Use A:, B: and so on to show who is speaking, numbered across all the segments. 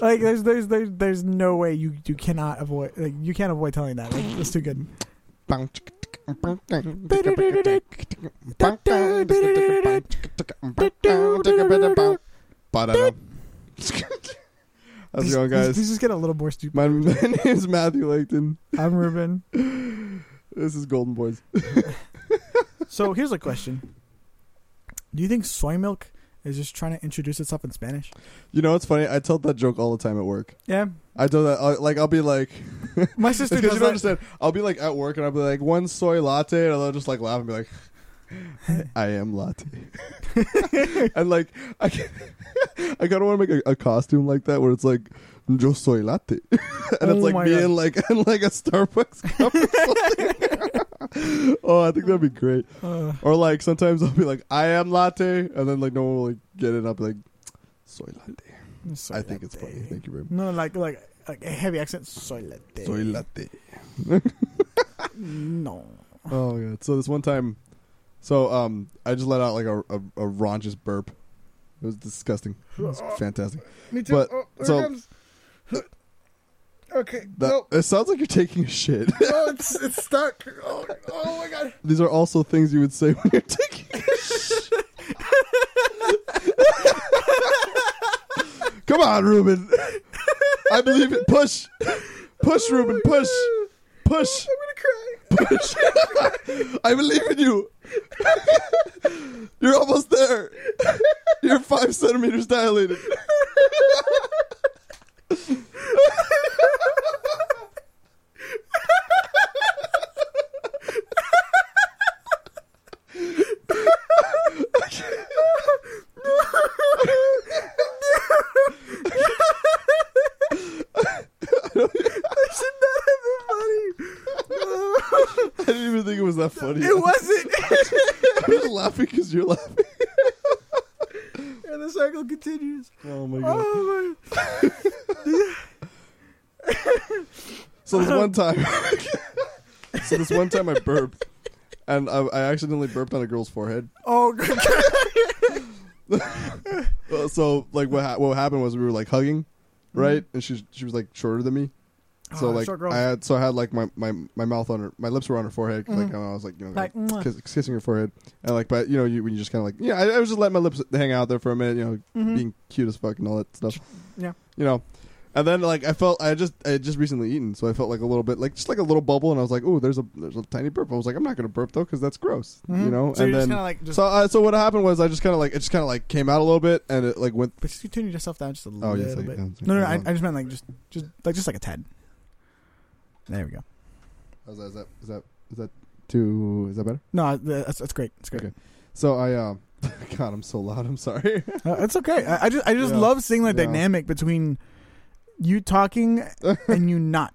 A: Like there's there's there's there's no way you you cannot avoid like you can't avoid telling that. Like, it's too good.
B: How's it going, guys?
A: This is getting a little more stupid.
B: My, my is Matthew Laketon.
A: I'm Ruben.
B: This is Golden Boyz.
A: So here's a question: Do you think soy milk is just trying to introduce itself in Spanish?
B: You know, it's funny. I tell that joke all the time at work.
A: Yeah,
B: I tell that, uh, like, I'll be like,
A: my sister
B: because
A: does
B: you don't
A: that.
B: understand. I'll be like at work and I'll be like, one soy latte, and I'll just like laugh and be like, I am latte. and like, I, can, I kind of want to make a, a costume like that where it's like, yo soy latte. and
A: Oh
B: it's like
A: my
B: me
A: God.
B: in like, in like a Starbucks cup or something. oh, I think that'd be great.
A: Uh,
B: Or like sometimes I'll be like, I am latte, and then like no one will like get it. I'll be like, soy latte.
A: soy
B: I think it's funny. Thank you very much.
A: No, like like like a heavy accent. Soy latte.
B: Soy latte.
A: No.
B: Oh my god! So this one time, so um, I just let out like a a, a raunchous burp. It was disgusting. It was fantastic.
A: Me
B: too. But- Oh, so-.
A: Okay.
B: That, It sounds like you're taking a shit.
A: no, it's it's stuck. Oh, oh my god.
B: These are also things you would say when you're taking a shit. Come on, Ruben. I believe it. Push, push, oh Ruben. Push, push.
A: I'm gonna cry.
B: Push. I believe in you. You're almost there. You're five centimeters dilated. I didn't even think it was that funny.
A: It wasn't.
B: I'm just laughing because you're laughing.
A: and the cycle continues.
B: Oh my oh god.
A: Oh my.
B: So this one time, so this one time I burped, and I, I accidentally burped on a girl's forehead.
A: Oh god.
B: So like what ha- what happened was we were like hugging, right? Mm-hmm. And she she was like shorter than me. So
A: Oh,
B: like. I had so I had like my, my, my mouth on her my lips were on her forehead 'cause, like
A: Mhm.
B: I was like you know
A: Like,
B: kiss, kissing her forehead and like but you know you when you just kind of like yeah I, I was just letting my lips hang out there for a minute you know
A: Mhm.
B: being cute as fuck and all that stuff
A: Yeah.
B: you know and then like I felt I just I had just recently eaten so I felt like a little bit like just like a little bubble and I was like oh there's a there's a tiny burp I was like I'm not gonna burp though because that's gross you
A: Mhm.
B: know
A: So
B: and then
A: like just.
B: so uh, so what happened was I just kind of like it just kind of like came out a little bit and it like went
A: but just you tune yourself down just a little bit.
B: Oh, yes, I-
A: bit.
B: yeah,
A: no, no, no. I. I just meant like just, just like just like a tad. There we go.
B: How's that? Is that is that is that too? Is that better?
A: No, that's that's great. It's great.
B: Okay. So I um, God, I'm so loud. I'm sorry.
A: Uh, it's okay. I, I just I just
B: Yeah.
A: love seeing the
B: Yeah.
A: dynamic between you talking and you not.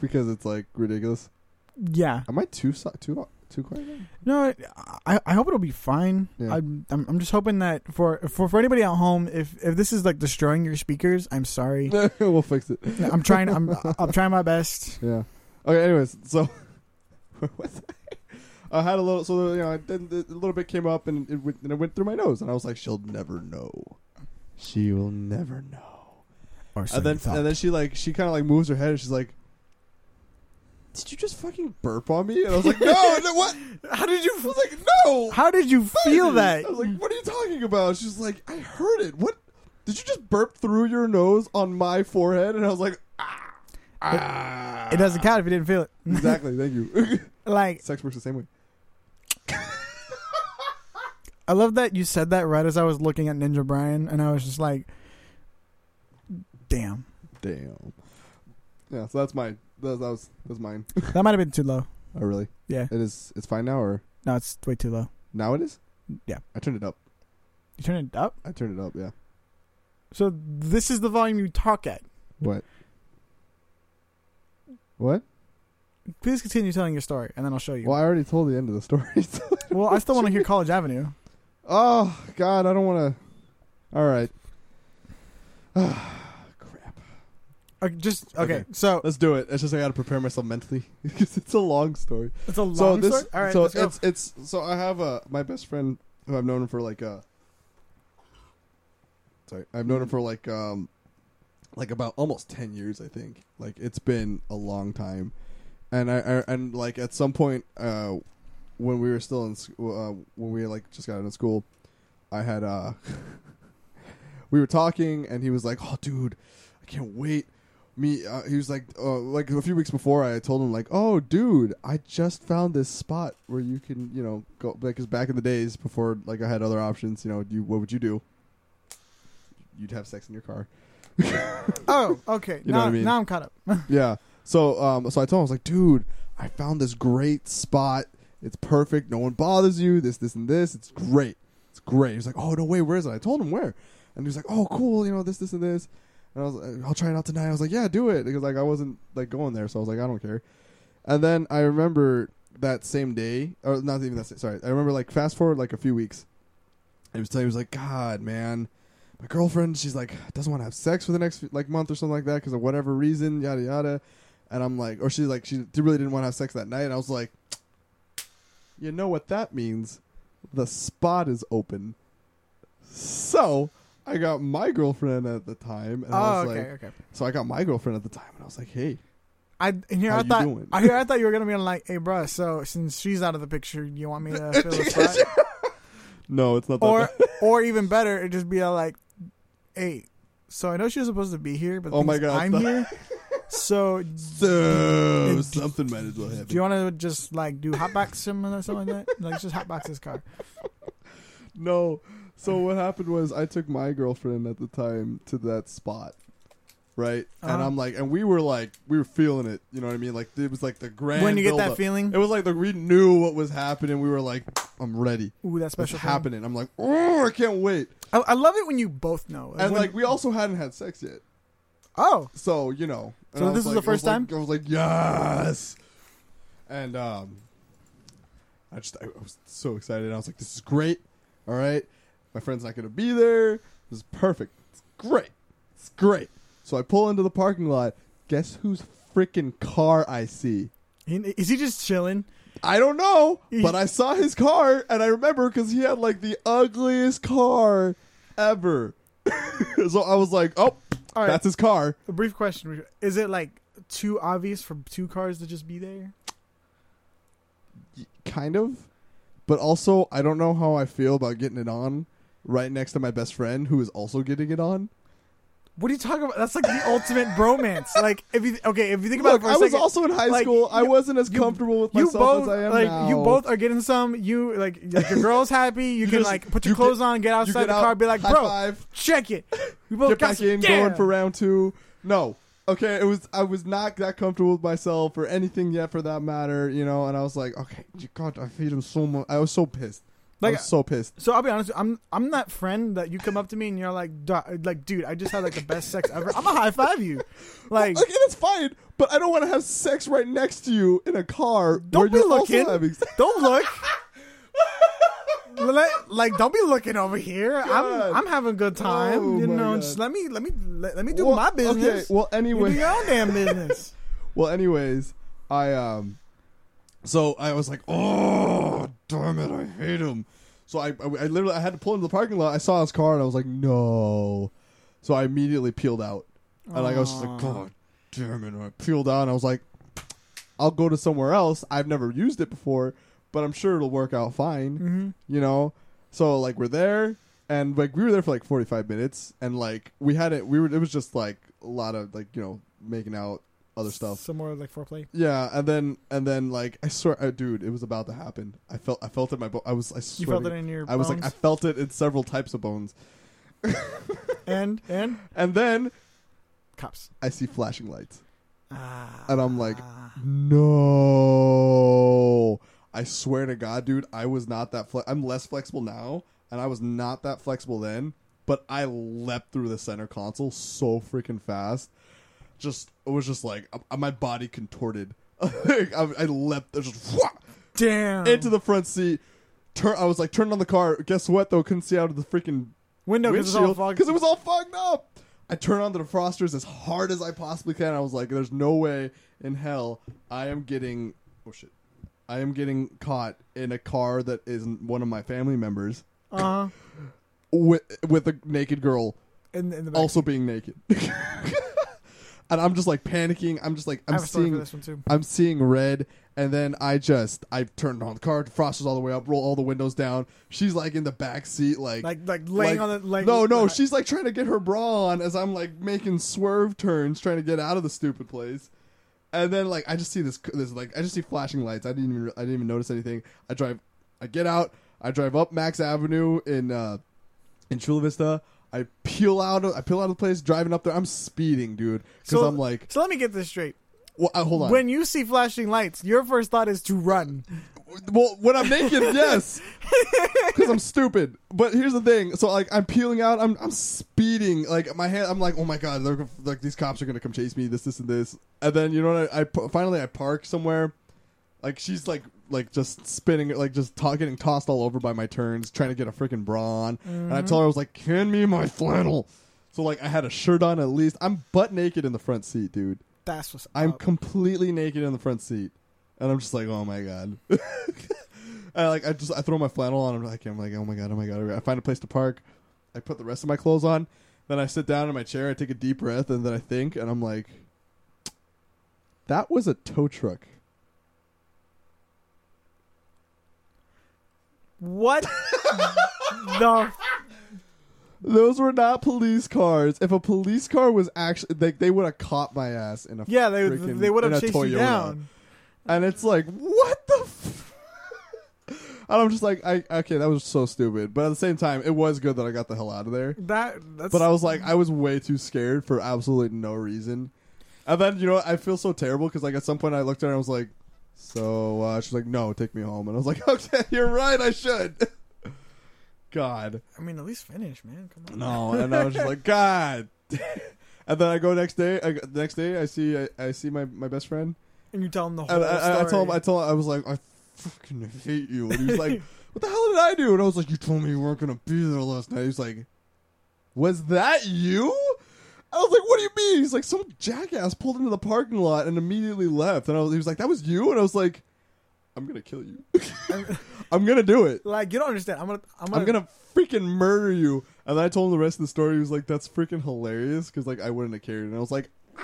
B: because it's like ridiculous.
A: Yeah.
B: Am I too too too quiet?
A: No, I I hope it'll be fine.
B: Yeah.
A: I'm, I'm I'm just hoping that for for for anybody at home, if if this is like destroying your speakers, I'm sorry.
B: we'll fix it.
A: I'm trying. I'm I'm trying my best.
B: Yeah. Okay. Anyways, so I? I had a little, so you know, then a little bit came up and it went, and it went through my nose, and I was like, she'll never know. She will never know.
A: Or so
B: and then
A: thought.
B: and then she like she kind of like moves her head and she's like, "Did you just fucking burp on me?" And I was like, "No, no what?"
A: how did you
B: I was like, "No."
A: how did you feel that?
B: I was like, "What are you talking about?" She's like, "I heard it. What? Did you just burp through your nose on my forehead?" And I was like, "Ah, ah."
A: It doesn't count if you didn't feel it.
B: Exactly. Thank you.
A: Like
B: Sex works the same way.
A: I love that you said that right as I was looking at Ninja Brian, and I was just like, "Damn,
B: Damn. Yeah. So that's mine. That, was, that was that's mine.
A: that might have been too low."
B: Oh, really?
A: Yeah,
B: It is. It's fine now, or
A: no, it's way too low.
B: now it is.
A: Yeah.
B: I turned it up.
A: You turn it up,
B: I turned it up. Yeah.
A: so this is the volume you talk at.
B: What? What?
A: Please continue telling your story, and then I'll show you.
B: Well, I already told the end of the story. so-
A: Well, I still want to hear College Avenue.
B: oh God, I don't want to. All right.
A: Okay, just okay.
B: Okay.
A: So
B: Let's do it. It's just I got to prepare myself mentally because it's a long story.
A: it's a long
B: so this,
A: story. All right,
B: so
A: let's go.
B: it's it's so I have a my best friend who I've known him for like uh. Sorry, I've known him for like um, like about almost 10 years i think like it's been a long time and i, I and like at some point uh when we were still in sc- uh, when we like just got out of school i had uh we were talking and he was like oh dude i can't wait me uh, he was like uh, like a few weeks before i told him like oh dude i just found this spot where you can you know go because back in the days before like i had other options you know you what would you do you'd have sex in your car
A: Oh, okay.
B: You know
A: now,
B: what I mean?
A: now I'm caught up.
B: yeah. So um so I told him I was like, dude, I found this great spot. It's perfect. No one bothers you. This, this, and this. It's great. It's great. He's like, oh no way, where is it? I told him where, and he was like, oh cool. You know this, this, and this. And I was like, I'll try it out tonight. I was like, yeah, do it because like I wasn't like going there, so I was like, I don't care. And then I remember that same day, or not even that. Same, sorry, I remember like fast forward like a few weeks. He was telling he was like, God, man, my girlfriend, she's like doesn't want to have sex for the next like month or something like that because of whatever reason, yada yada. And I'm like, or she like she really didn't want to have sex that night. And I was like, you know what that means? The spot is open. So I got my girlfriend at the time, and I
A: Oh,
B: was
A: okay,
B: like,
A: okay.
B: so I got my girlfriend at the time, and I was like, hey,
A: I and here
B: How
A: I
B: you
A: thought
B: doing?
A: I here I thought you were gonna be like, hey, bruh, So since she's out of the picture, you want me to fill the spot?
B: no, it's not that.
A: or
B: bad.
A: or even better, it just be a, like, hey. So I know she was supposed to be here, but
B: Oh my God,
A: I'm here. So
B: so something might as well happen.
A: do you want to just like do hotbox something or something like that? Like just hotbox his car.
B: No. So what happened was I took my girlfriend at the time to that spot. Right? And
A: Uh-huh.
B: I'm like and we were like we were feeling it, you know what I mean? Like it was like the grand
A: when you get that
B: buildup.
A: feeling,
B: It was like the, we knew what was happening. We were like, I'm ready.
A: ooh, that
B: It's
A: special thing.
B: happening. I'm like, oh, I can't wait.
A: I, I love it when you both know.
B: And
A: when-
B: like we also hadn't had sex yet.
A: oh,
B: So, you know. and
A: So
B: I
A: this
B: was
A: is
B: like-
A: the first
B: I was like-
A: time?
B: I was like, yes. And um I just I was so excited. I was like, this is great. All right. My friend's not gonna be there. This is perfect. It's great. It's great. So I pull into the parking lot. Guess whose freaking car I see?
A: is he just chilling?
B: I don't know, but I saw his car and I remember because he had like the ugliest car ever. so I was like, oh,
A: All right.
B: that's his car.
A: A brief question: Is it like too obvious for two cars to just be there?
B: kind of but also i don't know how i feel about getting it on right next to my best friend who is also getting it on
A: What are you talking about? That's like the ultimate bromance. Like if you okay, if you think about
B: look
A: it for a
B: i was
A: second,
B: also in high
A: like,
B: school i
A: you-
B: wasn't as comfortable with
A: you
B: myself
A: both
B: as i am
A: like
B: now
A: you both are getting some. You like, like your girl's happy. You,
B: You
A: can
B: just-
A: like put your
B: you
A: clothes
B: get-
A: on, get outside
B: get
A: the
B: out,
A: car, be like, bro,
B: five,
A: check it. We both
B: get
A: got
B: back
A: some-
B: in
A: yeah.
B: going for round two no okay it was i was not that comfortable with myself or anything yet for that matter you know and i was like okay god i hate him so much i was so pissed
A: Like-
B: i was so pissed
A: So I'll be honest. I'm I'm that friend that you come up to me and you're like, like, dude, I just had like the best sex ever. I'm gonna high five you. Like,
B: okay that's fine but i don't want to have sex right next to you in a car
A: Don't
B: where
A: be
B: you're
A: looking.
B: also having sex.
A: don't look. Let- like, don't be looking over here.
B: God.
A: I'm I'm having a good time.
B: Oh,
A: you know,
B: God.
A: just let me let me let, let me do
B: Well,
A: my business.
B: okay well
A: you do your own damn business.
B: Well, anyways, I um, so I was like, oh, damn it, I hate him. So I, I, I literally, I had to pull into the parking lot. I saw his car, and I was like, no. So I immediately peeled out, and like I was just like, god damn it. And I peeled out, and I was like, I'll go to somewhere else. I've never used it before, but I'm sure it'll work out fine.
A: hmm
B: You know. So like we're there, and like we were there for like 45 minutes, and like we had it. We were. It was just like a lot of like you know making out other stuff.
A: Some more like foreplay.
B: Yeah, and then and then like I swear, uh, dude, it was about to happen. I felt I felt it in my bo- I was I
A: You felt it in your
B: I was like I felt it in several types of bones.
A: and and
B: And then
A: cops.
B: I see flashing lights,
A: Ah.
B: and I'm like, no. I swear to God, dude, I was not that. Fle- I'm less flexible now, and I was not that flexible then. But I leapt through the center console so freaking fast. Just it was just like uh, my body contorted. I, I leapt just.
A: damn
B: into the front seat. Turn. I was like, turned on the car. Guess what? Though couldn't see out of the freaking
A: window because it's all
B: windshield
A: fogged.
B: because it was all fogged up. I turned on the defrosters as hard as I possibly can. I was like, "There's no way in hell I am getting oh shit, I am getting caught in a car that isn't one of my family members
A: Uh-huh.
B: with with a naked girl
A: in, in the back.
B: also being naked. and I'm just like panicking. I'm just like
A: I
B: I'm
A: have a story for
B: seeing
A: this one too.
B: I'm seeing red, and then I just I turned on the car, frost is all the way up, roll all the windows down. She's like in the back seat, like,
A: Like like laying on the like
B: no, no, she's like trying to get her bra on as I'm like making swerve turns, trying to get out of the stupid place. And then like I just see this, this like I just see flashing lights. I didn't even I didn't even notice anything. I drive, I get out, I drive up Max Avenue in uh in Chula Vista. I peel out, of, I peel out of the place, driving up there. I'm speeding, dude, because
A: So-
B: I'm like,
A: So let me get this straight.
B: well, uh, hold on.
A: When you see flashing lights, your first thought is to run.
B: Well, when I'm naked, yes, because I'm stupid. But here's the thing: so like I'm peeling out, I'm I'm speeding, like my hand, I'm like, oh my god, they're like these cops are gonna come chase me, this, this, and this. And then you know what? I, I pu- finally I park somewhere, like she's like like just spinning, like just to- getting tossed all over by my turns, trying to get a freaking bra on. And I mm-hmm. told her I was like, hand me my flannel. So like I had a shirt on at least. I'm butt naked in the front seat, dude.
A: That's what's
B: I'm
A: up.
B: completely naked in the front seat, and I'm just like, oh my god. I like I just I throw my flannel on. I'm like I'm like oh, oh my god, oh my god. I find a place to park. I put the rest of my clothes on. Then I sit down in my chair. I take a deep breath, and then I think, and I'm like, that was a tow truck.
A: What the
B: Those were not police cars. If a police car was actually, they, they would have caught my ass in a
A: yeah they
B: freaking-
A: they would
B: in
A: have
B: a
A: chased you
B: Toyota.
A: down.
B: and it's like what the f-? and i'm just like i okay that was so stupid but at the same time it was good that i got the hell out of there
A: That that's
B: but i was like i was way too scared for absolutely no reason and then you know i feel so terrible because like at some point i looked at her and i was like so uh, she's like no take me home and i was like okay you're right i should god
A: I mean at least finish, man. Come on.
B: no and i was just like god and then i go next day I, the next day i see I, I see my, my best friend
A: And you tell him the whole
B: and I, I, I told him, I told him, I was like, I fucking hate you. And he was like, What the hell did I do? And I was like, You told me you weren't gonna be there last night. He's like, Was that you? I was like, What do you mean? He's like, Some jackass pulled into the parking lot and immediately left. And I was, he was like, That was you? And I was like, I'm gonna kill you. I'm gonna do it.
A: like you don't understand. I'm gonna I'm gonna,
B: I'm gonna freaking murder you. And then I told him the rest of the story. He was like, "That's freaking hilarious," because like I wouldn't have cared. And I was like,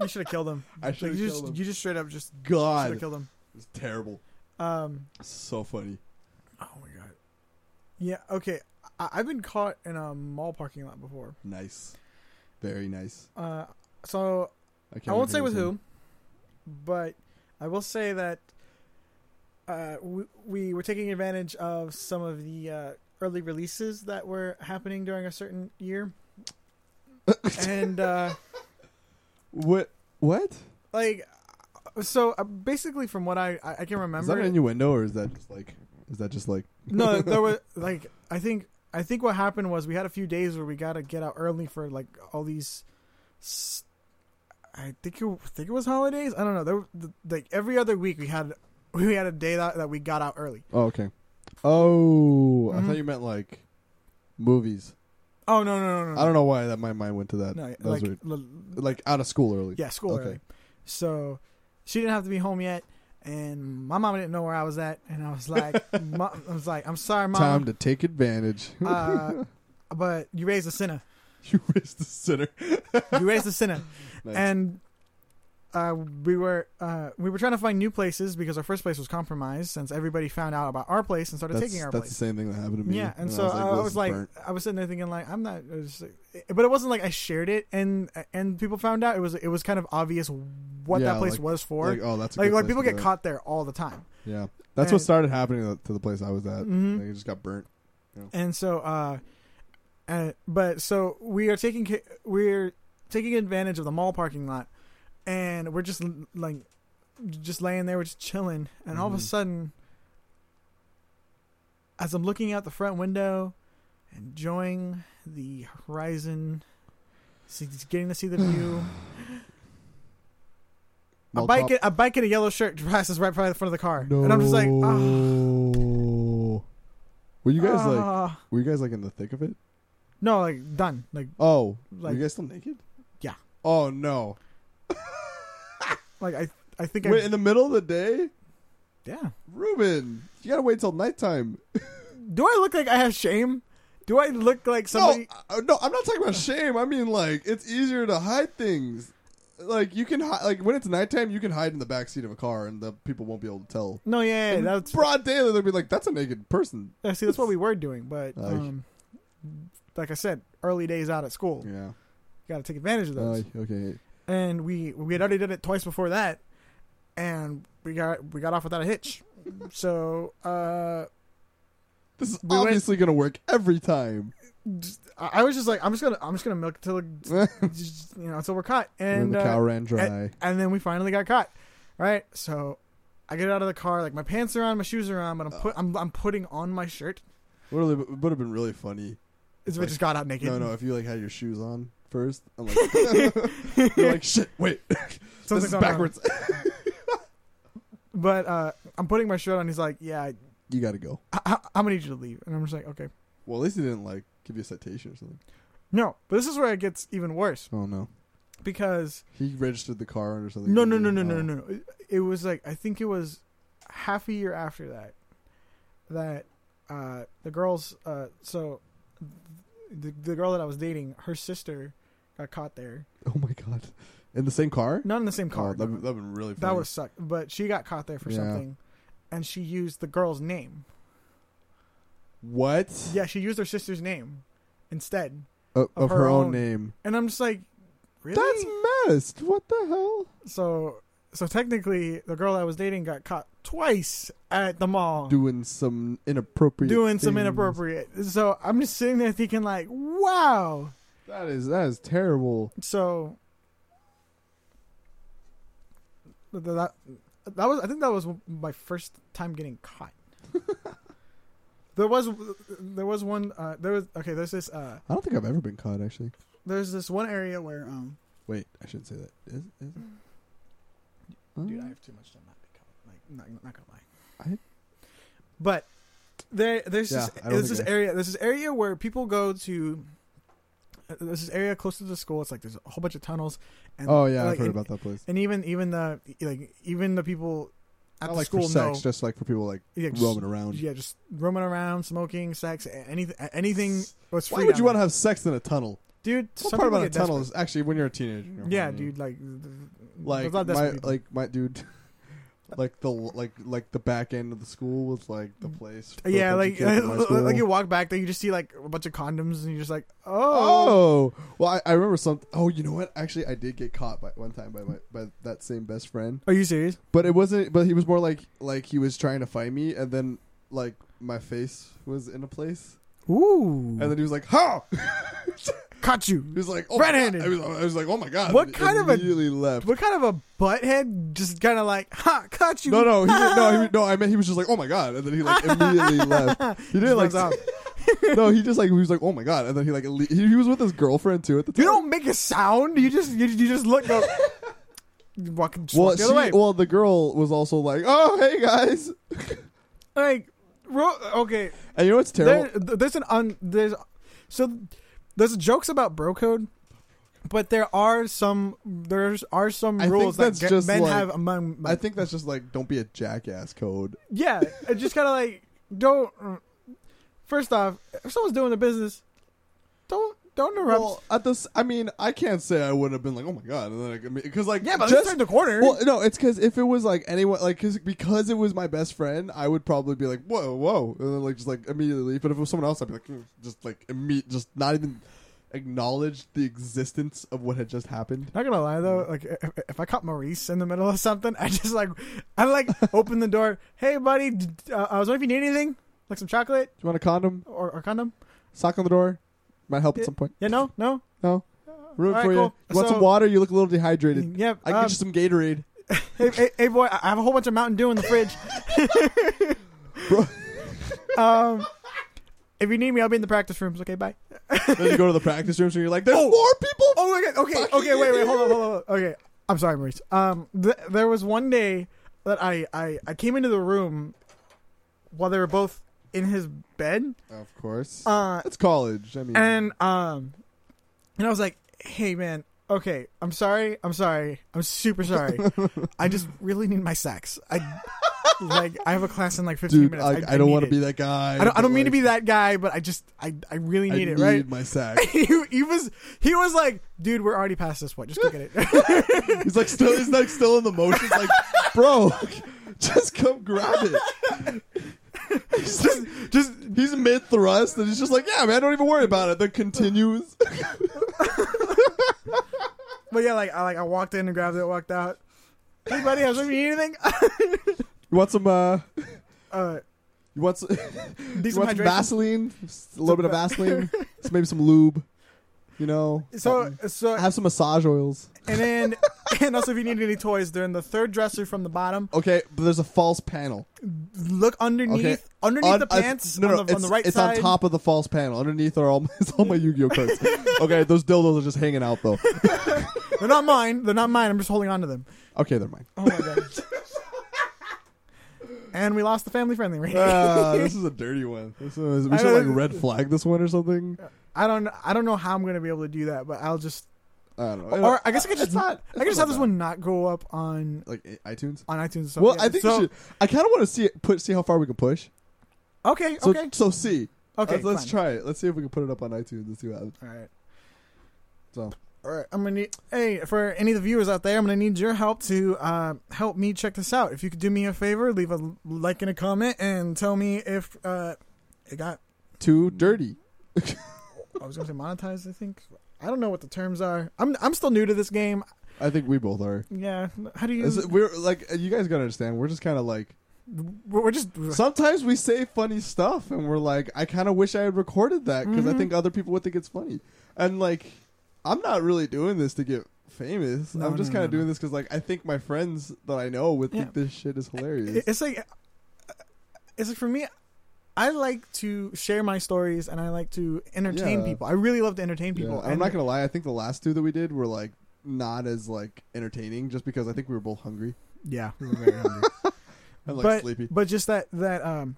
A: you should have killed him.
B: I should've
A: you
B: killed
A: just
B: him.
A: you just straight up just should
B: "God,
A: have killed him.
B: it's terrible."
A: Um.
B: So funny.
A: Oh my god. Yeah. Okay. I, I've been caught in a mall parking lot before.
B: Nice. Very nice.
A: Uh. So
B: I, can't
A: I won't say with who, but I will say that uh, we, we were taking advantage of some of the uh, early releases that were happening during a certain year, and uh,
B: What? What?
A: like, so uh, basically, from what I I, I can
B: Is that
A: remember,
B: an innuendo or is that just like? Is that just like?
A: no, there was like I think I think what happened was we had a few days where we got to get out early for like all these. I think it, I think it was holidays. I don't know. There, the, like every other week we had we had a day that, that we got out early.
B: Oh, okay. Oh, I
A: Mhm.
B: thought you meant like movies.
A: Oh no no no no!
B: I don't know why that my mind went to that.
A: No,
B: that was
A: like
B: weird.
A: l-
B: Like out of school early.
A: yeah, school
B: Okay.
A: early. So she didn't have to be home yet, and my mom didn't know where I was at, and I was like, I was like, I'm sorry, mom,
B: Time to take advantage.
A: uh, but you raised a sinner.
B: you raised a sinner.
A: You raised a sinner.
B: Nice.
A: and uh, we were uh, we were trying to find new places because our first place was compromised since everybody found out about our place and started
B: that's
A: taking our place.
B: that's the same thing that happened to me.
A: Yeah, and
B: when
A: so I
B: "Well,
A: was like,
B: is burnt."
A: I was sitting there thinking like, I'm not, it was, but it wasn't like I shared it and and people found out. It was it was kind of obvious what
B: Yeah,
A: that place
B: like-
A: was for.
B: like, oh, that's a
A: Like like people get caught there all the time.
B: Yeah, that's
A: And-
B: what started happening to, the place I was at.
A: Mhm.
B: Like, it just got burnt.
A: And so, uh, and but so we are taking we're taking advantage of the mall parking lot, and we're just like just laying there, we're just chilling, and all of a
B: Mhm.
A: sudden, as I'm looking out the front window, enjoying the horizon, see, getting to see the view. A bike, in- a bike in a yellow shirt passes right by the front of the car, and I'm just like,
B: oh. Were you guys like?
A: ah."
B: Were you guys like in the thick of it?
A: no, like done, like,
B: Oh, were
A: like,
B: you guys still naked?
A: Yeah.
B: Oh no!
A: Like I, I think
B: Wait,
A: I,
B: in the middle of the day,
A: yeah.
B: Ruben, you gotta wait till nighttime.
A: Do I look like I have shame? Do I look like somebody?
B: No, uh, no, I'm not talking about shame. I mean, like, it's easier to hide things. Like, you can hi- like when it's nighttime, you can hide in the back seat of a car, and the people won't be able to tell.
A: No, yeah, yeah
B: In
A: that's
B: broad daylight. They'll be like, "That's a naked person."
A: yeah, see, that's what we were doing. But
B: Aye.
A: um, like I said, early days out at school,
B: yeah, you
A: got to take advantage of those.
B: Okay.
A: And we we had already done it twice before that, and we got we got off without a hitch. So uh,
B: This is
A: We went-
B: obviously gonna work every time.
A: just, I I was just like, I'm just gonna I'm just gonna milk it till just, you know until we're caught, and
B: the
A: uh,
B: cow ran dry.
A: and then we finally got caught. Right, so I get out of the car, like my pants are on, my shoes are on, but I'm put I'm, I'm putting on my shirt.
B: Would have would have been really funny.
A: Is I
B: Like,
A: just got out naked.
B: No, no. If you like had your shoes on first, I'm like, you're like, shit. Wait, this is backwards.
A: But uh, I'm putting my shirt on. He's like, "Yeah,
B: you got to go.
A: I, I- I'm gonna need you to leave," and I'm just like, "Okay."
B: Well, at least he didn't like give you a citation or something.
A: No, but this is where it gets even worse
B: Oh no,
A: because
B: he registered the car or something.
A: no, no, no, no, no, no, no. It, it was like I think it was half a year after that that uh, the girls. Uh, so the the girl that I was dating, her sister got caught there.
B: Oh my god, in the same car?
A: Not in the same
B: Oh,
A: car.
B: that would have been really. Funny.
A: that would suck. But she got caught there for
B: Yeah.
A: something, and she used the girl's name.
B: what?
A: Yeah, she used her sister's name instead,
B: of,
A: Of her
B: own
A: own.
B: name.
A: and I'm just like, really?
B: That's messed. What the hell?
A: so. So technically, the girl I was dating got caught twice at the mall.
B: Doing some inappropriate.
A: doing some
B: things.
A: inappropriate. So I'm just sitting there thinking like, wow.
B: That is that is terrible.
A: So that that was I think that was my first time getting caught. there was there was one uh, there was okay there's this uh,
B: I don't think I've ever been caught. Actually,
A: there's this one area where um
B: wait, I shouldn't say that. Is, is it?
A: dude I have too much to not be caught like not, not gonna lie.
B: I-
A: But there there's
B: Yeah,
A: this there's this
B: I-
A: area there's this area where people go to. There's this area close to the school. It's like there's a whole bunch of tunnels. And
B: Oh yeah,
A: like,
B: I've heard
A: and-
B: about that place.
A: and even even the like even the people at
B: Not
A: the
B: like
A: school
B: for sex,
A: know
B: just like for people like
A: yeah, just,
B: roaming around.
A: yeah just roaming around smoking sex anything anything was free
B: Why would you want to have sex in a tunnel?
A: dude
B: What part about a tunnel
A: desperate.
B: is actually when you're a teenager? you're
A: yeah dude like
B: Like
A: there's a lot of
B: my like my dude, like the like like the back end of the school was like the place.
A: yeah like
B: of kids in my school.
A: like you walk back there you just see like a bunch of condoms and you're just like oh,
B: Oh, well, I, I remember some. Oh, you know what? Actually, I did get caught by one time by my by that same best friend,
A: are you serious
B: but it wasn't. But he was more like like he was trying to find me, and then like my face was in a place,
A: ooh
B: and then he was like, "Ha!"
A: caught you
B: He was like, "Oh,
A: Red-handed.
B: I was, I was like, "Oh my god!"
A: What kind of a-
B: left?
A: what kind of a butthead just kind of like ha caught you
B: No, no, he, didn't- no, he, no. I meant he was just like, "Oh my god," and then he like immediately left. He didn't like.
A: Runs off.
B: no, he just like he was like, "Oh my god," and then he like le- he, he was with his girlfriend too at the time.
A: you don't make a sound you just you, you just look go you walk, just
B: well,
A: walk the other way
B: well, the girl was also like, "Oh, hey guys,"
A: like ro- okay
B: and you know what's terrible?
A: there, there's an un there's so there's jokes about bro code but there are some there's are some
B: I
A: rules that get-
B: just
A: men
B: like-
A: have among
B: I think that's just like don't be a jackass code.
A: yeah it's just kind of like don't first off if someone's doing a business don't don't interrupt
B: Well, at this, I mean, I can't say I would have been like, oh my god, and then because like,
A: yeah but
B: just
A: let's turn the corner
B: well, no, it's because if it was like anyone, like, cause, because it was my best friend, I would probably be like, whoa, whoa, and then like just like immediately. But if it was someone else, I'd be like, mm, just like immediate, just not even acknowledge the existence of what had just happened.
A: Not gonna lie though, like if, if I caught Maurice in the middle of something, I just like I like open the door. Hey, buddy, d- uh, I was wondering if you need anything, like some chocolate
B: Do you want a condom?
A: or, or condom.
B: Sock on the door might help at some point.
A: Yeah, no, no.
B: No, room
A: All right,
B: for you.
A: cool.
B: You want
A: So-
B: some water? You look a little dehydrated.
A: Yeah,
B: I can
A: um,
B: get you some Gatorade,
A: hey, hey, hey, boy, I have a whole bunch of Mountain Dew in the fridge.
B: bro.
A: um, if you need me, I'll be in the practice rooms. Okay, bye.
B: then you go to the practice rooms and you're like, there's
A: Oh.
B: more people.
A: Oh, my okay, okay,
B: Fucking
A: okay. Wait, wait, hold on, hold on. hold on. Okay, I'm sorry, Maurice. Um, th- there was one day that I, I I came into the room while they were both in his bed.
B: Of course,
A: Uh,
B: it's college. I mean,
A: and um, and I was like, "Hey, man, okay, I'm sorry, I'm sorry, I'm super sorry. I just really need my sex. I like I have a class in like 15
B: Dude,
A: minutes.
B: I, I, don't want to be that guy.
A: I don't, I don't mean to be that guy, but I just I I really
B: I
A: need it,
B: need
A: right?
B: my sack.
A: he, he was he was like, dude, we're already past this point. Just go get it.
B: He's like still he's like still in the motions like bro just come grab it. He's,
A: just just
B: he's mid thrust and he's just like, yeah, man, don't even worry about it. Then continues.
A: but yeah, like I like I walked in and grabbed it, walked out. Hey buddy, has you need anything?
B: You want some uh
A: uh,
B: you want some, you want some. Vaseline? A little bit of Vaseline. Some- maybe some lube. You know.
A: So
B: something.
A: so
B: have some massage oils.
A: and then and also if you need any toys, they're in the third dresser from the bottom.
B: Okay, but there's a false panel.
A: Look underneath
B: Okay.
A: underneath the pants
B: no, no,
A: on, the, on
B: it's,
A: the right
B: it's
A: side.
B: on top of the false panel. Underneath are all it's all my Yu-Gi-Oh cards. okay, those dildos are just hanging out though.
A: They're not mine. They're not mine. I'm just holding on to them.
B: Okay, they're mine.
A: Oh my god. and we lost the family friendly rating.
B: Ah, this is a dirty one. This is, we
A: I
B: should like red flag this one or something.
A: I don't I don't know how I'm gonna be able to do that, but I'll just
B: I don't know.
A: or I guess I could just
B: not.
A: I could just have this one not go up on
B: like iTunes.
A: on iTunes.
B: Well,
A: yeah.
B: I think
A: so.
B: we should. I kind of want to see it. Put see how far we can push.
A: Okay,
B: So
A: okay,
B: so see.
A: okay.
B: let's, let's
A: fine.
B: try it. Let's see if we can put it up on iTunes and see what happens.
A: All right.
B: So
A: All right, I'm gonna need. Hey, for any of the viewers out there, I'm gonna need your help to uh, help me check this out. If you could do me a favor, leave a like and a comment, and tell me if uh, it got.
B: too dirty.
A: I was gonna say monetized. I think I don't know what the terms are. I'm I'm still new to this game.
B: I think we both are.
A: Yeah, how do you?
B: Is it- we're like you guys gotta understand. We're just kind of like
A: We're we're just
B: sometimes we say funny stuff and we're like, I kind of wish I had recorded that because I
A: Mhm.
B: think other people would think it's funny. And like, I'm not really doing this to get famous.
A: No,
B: I'm just
A: no,
B: kind of
A: no,
B: doing this because like I think my friends that I know would think
A: Yeah.
B: this shit is hilarious.
A: it's like it's like for me i like to share my stories and i like to entertain
B: Yeah.
A: people i really love to entertain
B: Yeah,
A: people
B: I'm
A: and
B: not gonna lie. I think the last two that we did were like not as like entertaining, just because I think we were both hungry
A: yeah we were very hungry
B: and like
A: but
B: sleepy.
A: but just that that um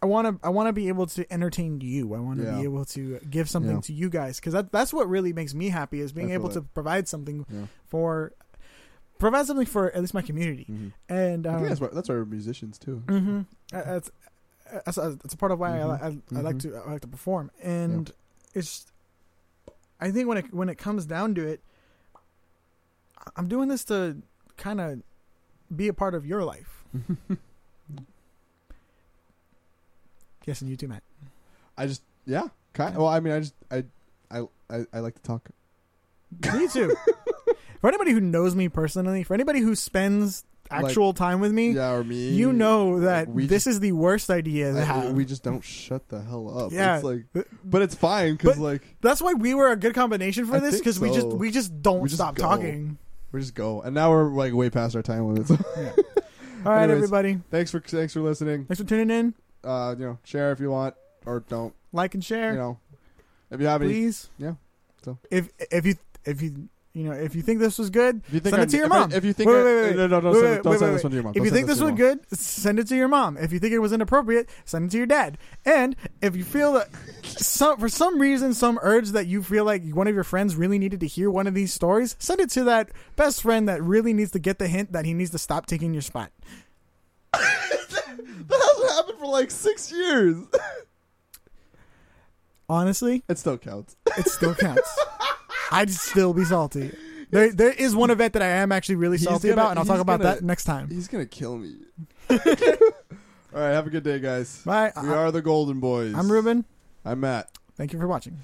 A: i want to i want to be able to entertain you i want to
B: Yeah.
A: be able to give something
B: Yeah.
A: to you guys because that, that's what really makes me happy is being
B: I feel
A: able
B: that.
A: to provide something
B: Yeah.
A: for provide something for at least my community
B: Mhm.
A: and
B: I
A: um,
B: think that's why, that's why we're musicians too.
A: Mm-hmm. That's, that's that's a part of why I, I, I like
B: Mhm.
A: to I like to perform, and it's. I think when it when it comes down to it, I'm doing this to kind of be a part of your life. yes, and you too, Matt.
B: I just yeah, kind. Well, I mean, I just I I I, I like to talk.
A: Me too. for anybody who knows me personally, for anybody who spends actual time with me,
B: Yeah, or me.
A: you know that
B: we
A: this
B: just-
A: is the worst idea to
B: I-
A: have.
B: we just don't shut the hell up.
A: Yeah.
B: it's like, but it's fine because like
A: That's why we were a good combination for
B: I
A: this because we just we just don't
B: We just
A: stop
B: go.
A: talking.
B: we just go, and now we're like way past our time limit. So
A: All right,
B: Anyways.
A: everybody.
B: thanks for thanks for listening.
A: Thanks for tuning in.
B: Uh, you know, share if you want or don't.
A: Like and share,
B: You know, if you have any,
A: please.
B: Yeah, so.
A: if if you if you you know if you think this was good,
B: if you think
A: send
B: I-
A: it to your
B: if I-
A: mom.
B: if you think
A: Wait,
B: I-
A: wait, wait,
B: no, no, don't
A: wait,
B: send,
A: wait,
B: it- don't
A: wait,
B: send this one to your mom.
A: if
B: Don't
A: you think this was good, send it to your mom. If you think it was inappropriate, send it to your dad. And if you feel that some for some reason, some urge that you feel like one of your friends really needed to hear one of these stories, send it to that best friend that really needs to get the hint that he needs to stop taking your spot.
B: that hasn't happened for like six years.
A: Honestly,
B: it still counts.
A: it still counts. I'd still be salty. There, there is one event that I am actually really salty
B: gonna-
A: about, and I'll talk about
B: gonna-
A: that next time.
B: He's gonna kill me. All right, have a good day, guys.
A: Bye.
B: We
A: I-
B: are the Golden Boyz.
A: I'm Ruben.
B: I'm Matt.
A: Thank you for watching.